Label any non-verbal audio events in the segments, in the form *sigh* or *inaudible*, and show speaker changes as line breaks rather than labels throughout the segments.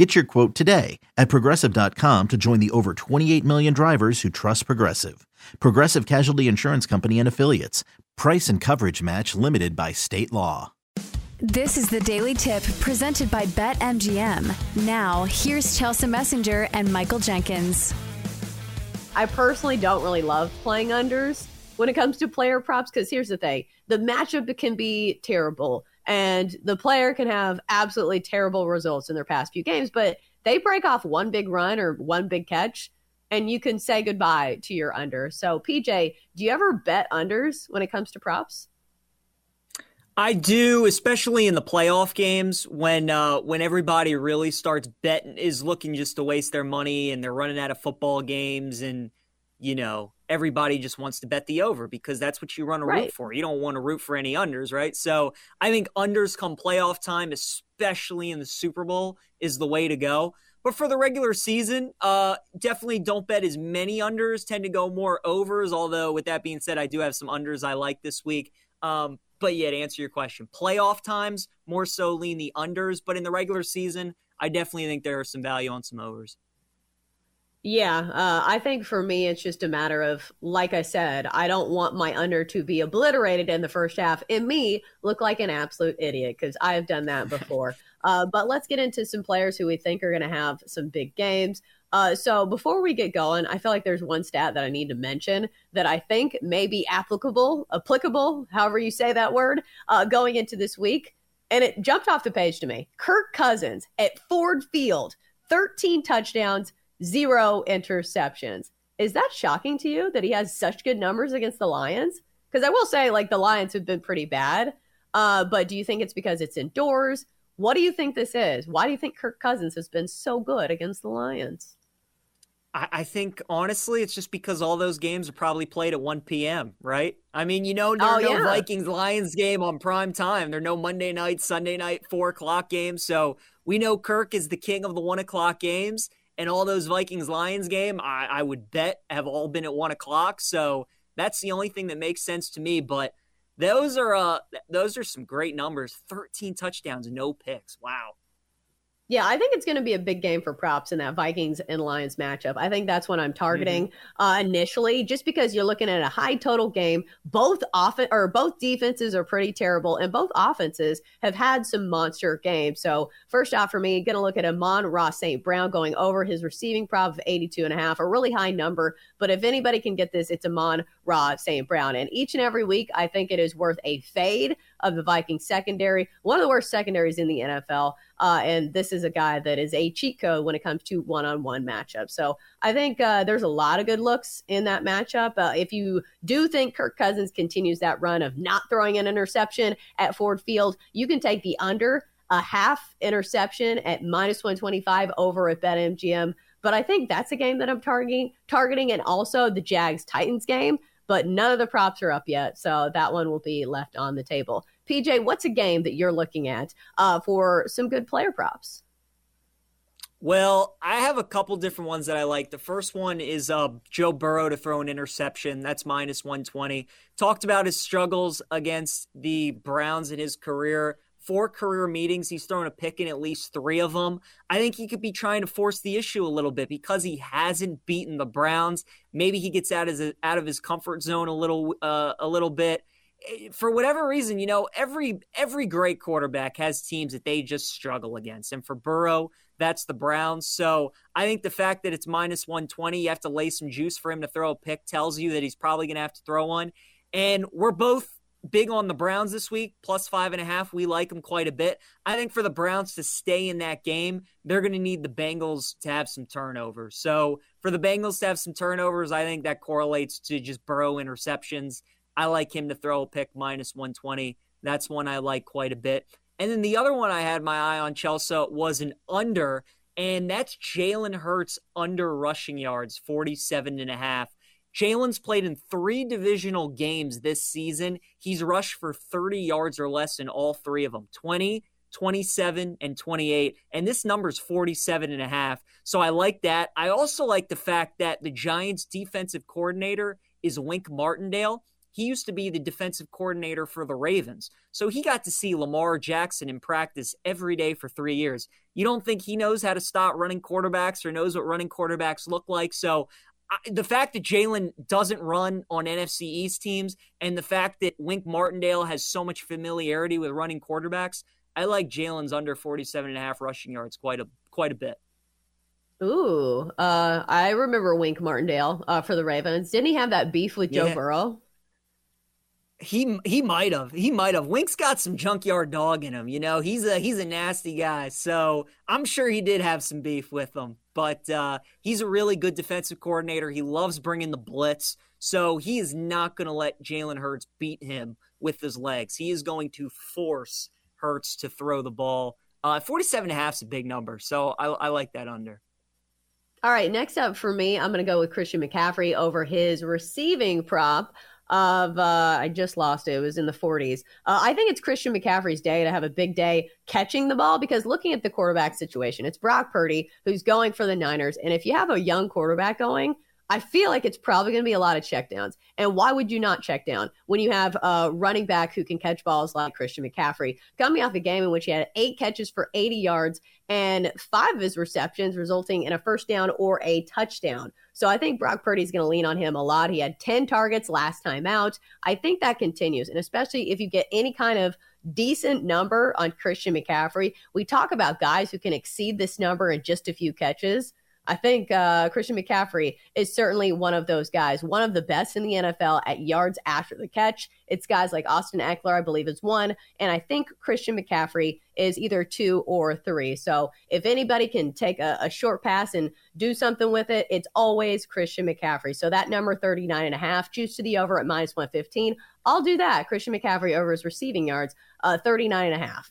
Get your quote today at progressive.com to join the over 28 million drivers who trust Progressive. Progressive Casualty Insurance Company and Affiliates. Price and coverage match limited by state law.
This is the Daily Tip presented by BetMGM. Now, here's Chelsea Messenger and Michael Jenkins.
I personally don't really love playing unders when it comes to player props because here's the thing the matchup can be terrible and the player can have absolutely terrible results in their past few games, but they break off one big run or one big catch and you can say goodbye to your under. So, PJ, do you ever bet unders when it comes to props?
I do, especially in the playoff games when uh, when everybody really starts betting is looking just to waste their money and they're running out of football games and you know everybody just wants to bet the over because that's what you run a
Right.
root for. You don't want to root for any unders, right? So I think unders come playoff time, especially in the Super Bowl, is the way to go. But for the regular season, uh, definitely don't bet as many unders. Tend to go more overs. Although with that being said, I do have some unders I like this week. Um, but yeah, to answer your question, playoff times more so lean the unders. But in the regular season, I definitely think there are some value on some overs.
Yeah, uh, I think for me, it's just a matter of, like I said, I don't want my under to be obliterated in the first half and me look like an absolute idiot because I have done that *laughs* before. uh, but let's get into some players who we think are going to have some big games. Uh, so before we get going, I feel like there's one stat that I need to mention that I think may be applicable, applicable, however you say that word, uh, going into this week. And it jumped off the page to me. Kirk Cousins at Ford Field, 13 touchdowns, zero interceptions. Is that shocking to you that he has such good numbers against the Lions? Because I will say, like, the Lions have been pretty bad. Uh, but do you think it's because it's indoors? What do you think this is? Why do you think Kirk Cousins has been so good against the Lions?
I, I think honestly, it's just because all those games are probably played at 1 p.m., right? I mean, you know, there
Oh,
no
yeah.
Vikings Lions game on prime time. There are no Monday night, Sunday night, four o'clock games. So we know Kirk is the king of the one o'clock games. And all those Vikings Lions game, I, I would bet have all been at one o'clock. So that's the only thing that makes sense to me. But those are uh those are some great numbers. 13 touchdowns, no picks. Wow.
Yeah, I think it's going to be a big game for props in that Vikings and Lions matchup. I think that's what I'm targeting uh, initially, just because you're looking at a high total game. Both off or both defenses are pretty terrible, and both offenses have had some monster games. So first off, for me, going to look at Amon-Ra St. Brown going over his receiving prop of 82 and a half, a really high number. But if anybody can get this, it's Amon Ross St. Brown. And each and every week, I think it is worth a fade of the Vikings secondary, one of the worst secondaries in the NFL. Uh, and this is a guy that is a cheat code when it comes to one on one matchups. So I think uh, there's a lot of good looks in that matchup. Uh, if you do think Kirk Cousins continues that run of not throwing an interception at Ford Field, you can take the under a half interception at minus 125 over at BetMGM. But I think that's a game that I'm targeting, targeting, and also the Jags Titans game. But none of the props are up yet, so that one will be left on the table. PJ, what's a game that you're looking at uh, for some good player props?
Well, I have a couple different ones that I like. The first one is uh, Joe Burrow to throw an interception. That's minus 120. Talked about his struggles against the Browns in his career. Four career meetings, he's thrown a pick in at least three of them. I think he could be trying to force the issue a little bit because he hasn't beaten the Browns. Maybe he gets out of his, out of his comfort zone a little uh, a little bit for whatever reason, you know, every every great quarterback has teams that they just struggle against. And for Burrow, that's the Browns. So I think the fact that it's minus 120, you have to lay some juice for him to throw a pick tells you that he's probably going to have to throw one. And we're both big on the Browns this week, plus five and a half. We like them quite a bit. I think for the Browns to stay in that game, they're going to need the Bengals to have some turnovers. So for the Bengals to have some turnovers, I think that correlates to just Burrow interceptions. I like him to throw a pick minus 120. That's one I like quite a bit. And then the other one I had my eye on, Chelsea, was an under, and that's Jalen Hurts under rushing yards, 47 and a half. Jalen's played in three divisional games this season. He's rushed for 30 yards or less in all three of them 20, 27, and 28. And this number's 47 and a half. So I like that. I also like the fact that the Giants' defensive coordinator is Wink Martindale. He used to be the defensive coordinator for the Ravens. So he got to see Lamar Jackson in practice every day for three years. You don't think he knows how to stop running quarterbacks or knows what running quarterbacks look like? So the fact that Jalen doesn't run on NFC East teams and the fact that Wink Martindale has so much familiarity with running quarterbacks, I like Jalen's under 47 and a half rushing yards quite a quite a bit.
Ooh, uh, I remember Wink Martindale uh, for the Ravens. Didn't he have that beef with Joe yeah. Burrow?
He he might have. He might have. Wink's got some junkyard dog in him. You know, he's a he's a nasty guy. So I'm sure he did have some beef with them. But uh, he's a really good defensive coordinator. He loves bringing the blitz. So he is not going to let Jalen Hurts beat him with his legs. He is going to force Hurts to throw the ball. Uh, 47 and a half is a big number. So I, I like that under.
All right, next up for me, I'm going to go with Christian McCaffrey over his receiving prop of uh, I just lost it. It was in the 40s. Uh, I think it's Christian McCaffrey's day to have a big day catching the ball because looking at the quarterback situation, it's Brock Purdy who's going for the Niners, and if you have a young quarterback going, I feel like it's probably going to be a lot of checkdowns. And why would you not check down when you have a running back who can catch balls like Christian McCaffrey coming off a game in which he had eight catches for 80 yards and five of his receptions resulting in a first down or a touchdown. So I think Brock Purdy is going to lean on him a lot. He had 10 targets last time out. I think that continues. And especially if you get any kind of decent number on Christian McCaffrey, we talk about guys who can exceed this number in just a few catches. I think uh, Christian McCaffrey is certainly one of those guys, one of the best in the NFL at yards after the catch. It's guys like Austin Ekeler, I believe, is one. And I think Christian McCaffrey is either two or three. So if anybody can take a, a short pass and do something with it, it's always Christian McCaffrey. So that number 39 and a half, juice to the over at minus 115. I'll do that. Christian McCaffrey over his receiving yards, uh, 39 and a half.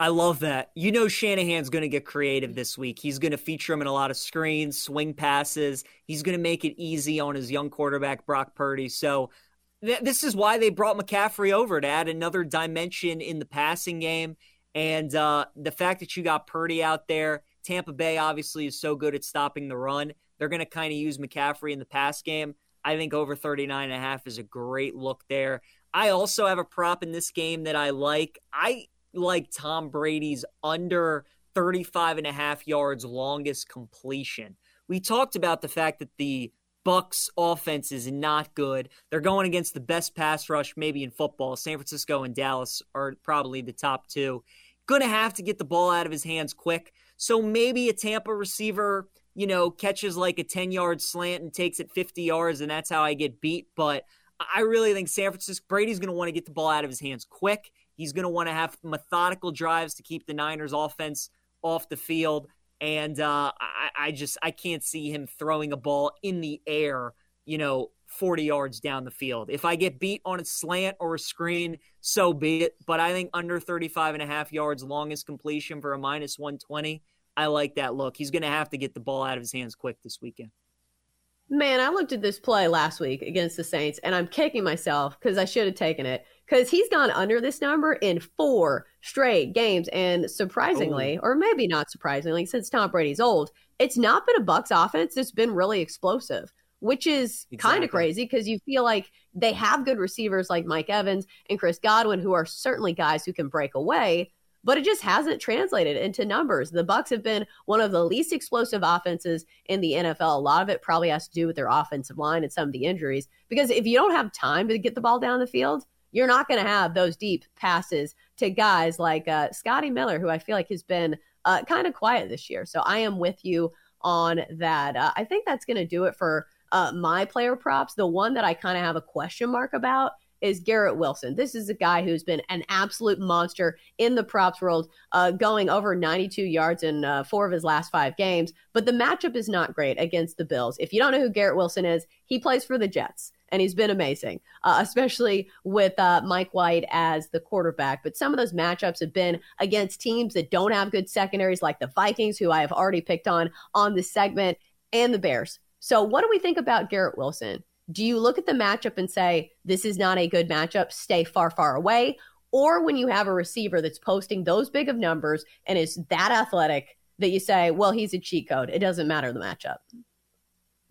I love that. You know Shanahan's going to get creative this week. He's going to feature him in a lot of screens, swing passes. He's going to make it easy on his young quarterback Brock Purdy. So th- this is why they brought McCaffrey over to add another dimension in the passing game. And uh, the fact that you got Purdy out there, Tampa Bay obviously is so good at stopping the run. They're going to kind of use McCaffrey in the pass game. I think over 39 and a half is a great look there. I also have a prop in this game that I like. I like Tom Brady's under 35 and a half yards longest completion. We talked about the fact that the Bucs offense is not good. They're going against the best pass rush maybe in football. San Francisco and Dallas are probably the top two. Going to have to get the ball out of his hands quick. So maybe a Tampa receiver, you know, catches like a 10-yard slant and takes it 50 yards and that's how I get beat, but I really think San Francisco Brady's going to want to get the ball out of his hands quick. He's going to want to have methodical drives to keep the Niners offense off the field. And uh, I, I just I can't see him throwing a ball in the air, you know, 40 yards down the field. If I get beat on a slant or a screen, so be it. But I think under 35 and a half yards, longest completion for a minus 120, I like that look. He's going to have to get the ball out of his hands quick this weekend.
Man, I looked at this play last week against the Saints and I'm kicking myself because I should have taken it because he's gone under this number in four straight games. And surprisingly, Ooh. or maybe not surprisingly, since Tom Brady's old, it's not been a Bucs offense that's been really explosive, which is exactly. kind of crazy because you feel like they have good receivers like Mike Evans and Chris Godwin, who are certainly guys who can break away. But it just hasn't translated into numbers. The Bucs have been one of the least explosive offenses in the NFL. A lot of it probably has to do with their offensive line and some of the injuries. Because if you don't have time to get the ball down the field, you're not going to have those deep passes to guys like uh, Scotty Miller, who I feel like has been uh, kind of quiet this year. So I am with you on that. Uh, I think that's going to do it for uh, my player props, the one that I kind of have a question mark about is Garrett Wilson. This is a guy who's been an absolute monster in the props world, uh, going over 92 yards in uh, four of his last five games. But the matchup is not great against the Bills. If you don't know who Garrett Wilson is, he plays for the Jets. And he's been amazing, uh, especially with uh, Mike White as the quarterback. But some of those matchups have been against teams that don't have good secondaries, like the Vikings, who I have already picked on on this segment, and the Bears. So, what do we think about Garrett Wilson? Do you look at the matchup and say, this is not a good matchup, stay far, far away? Or when you have a receiver that's posting those big of numbers and is that athletic that you say, well, he's a cheat code. It doesn't matter the matchup.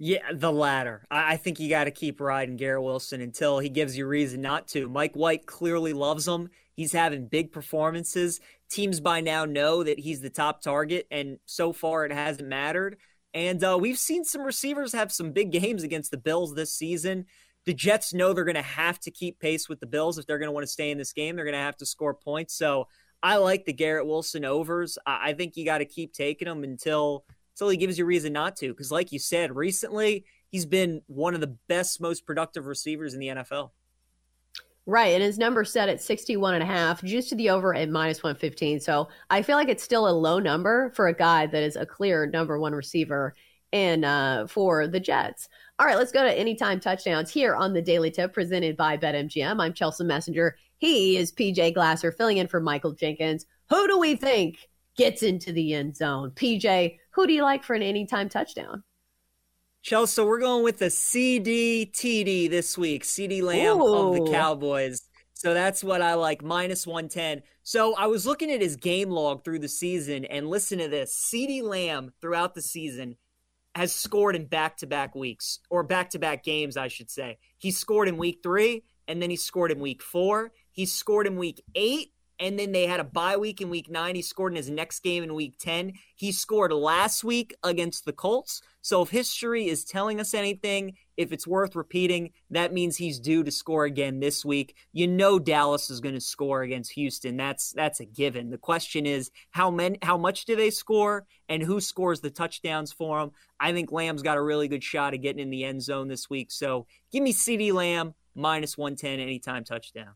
Yeah, the latter. I think you got to keep riding Garrett Wilson until he gives you reason not to. Mike White clearly loves him. He's having big performances. Teams by now know that he's the top target, and so far it hasn't mattered. And uh, we've seen some receivers have some big games against the Bills this season. The Jets know they're going to have to keep pace with the Bills if they're going to want to stay in this game. They're going to have to score points. So I like the Garrett Wilson overs. I think you got to keep taking them until until he gives you reason not to. Because, like you said, recently he's been one of the best, most productive receivers in the NFL.
Right. And his number set at 61 and a half, just to the over at minus 115. So I feel like it's still a low number for a guy that is a clear number one receiver and uh, for the Jets. All right, let's go to anytime touchdowns here on the Daily Tip presented by BetMGM. I'm Chelsea Messenger. He is PJ Glasser filling in for Michael Jenkins. Who do we think gets into the end zone? PJ, who do you like for an anytime touchdown?
Chelsea, we're going with the CDTD this week. CeeDee Lamb Ooh. of the Cowboys. So that's what I like, minus 110. So I was looking at his game log through the season and listen to this. CeeDee Lamb throughout the season has scored in back to back weeks, or back to back games, I should say. He scored in week three, and then he scored in week four. He scored in week eight, and then they had a bye week in week nine. He scored in his next game in week 10. He scored last week against the Colts. So if history is telling us anything, if it's worth repeating, that means he's due to score again this week. You know Dallas is going to score against Houston. That's that's a given. The question is how many how much do they score and who scores the touchdowns for them? I think Lamb's got a really good shot of getting in the end zone this week. So give me CeeDee Lamb minus 110 anytime touchdown.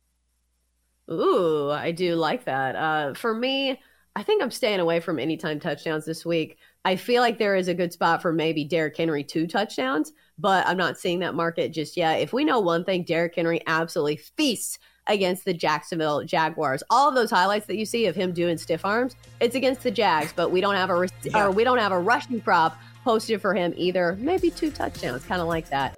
Ooh, I do like that. Uh, for me, I think I'm staying away from anytime touchdowns this week. I feel like there is a good spot for maybe Derrick Henry two touchdowns, but I'm not seeing that market just yet. If we know one thing, Derrick Henry absolutely feasts against the Jacksonville Jaguars. All of those highlights that you see of him doing stiff arms, it's against the Jags, but we don't have a yeah. or we don't have a rushing prop posted for him either. Maybe two touchdowns, kind of like that.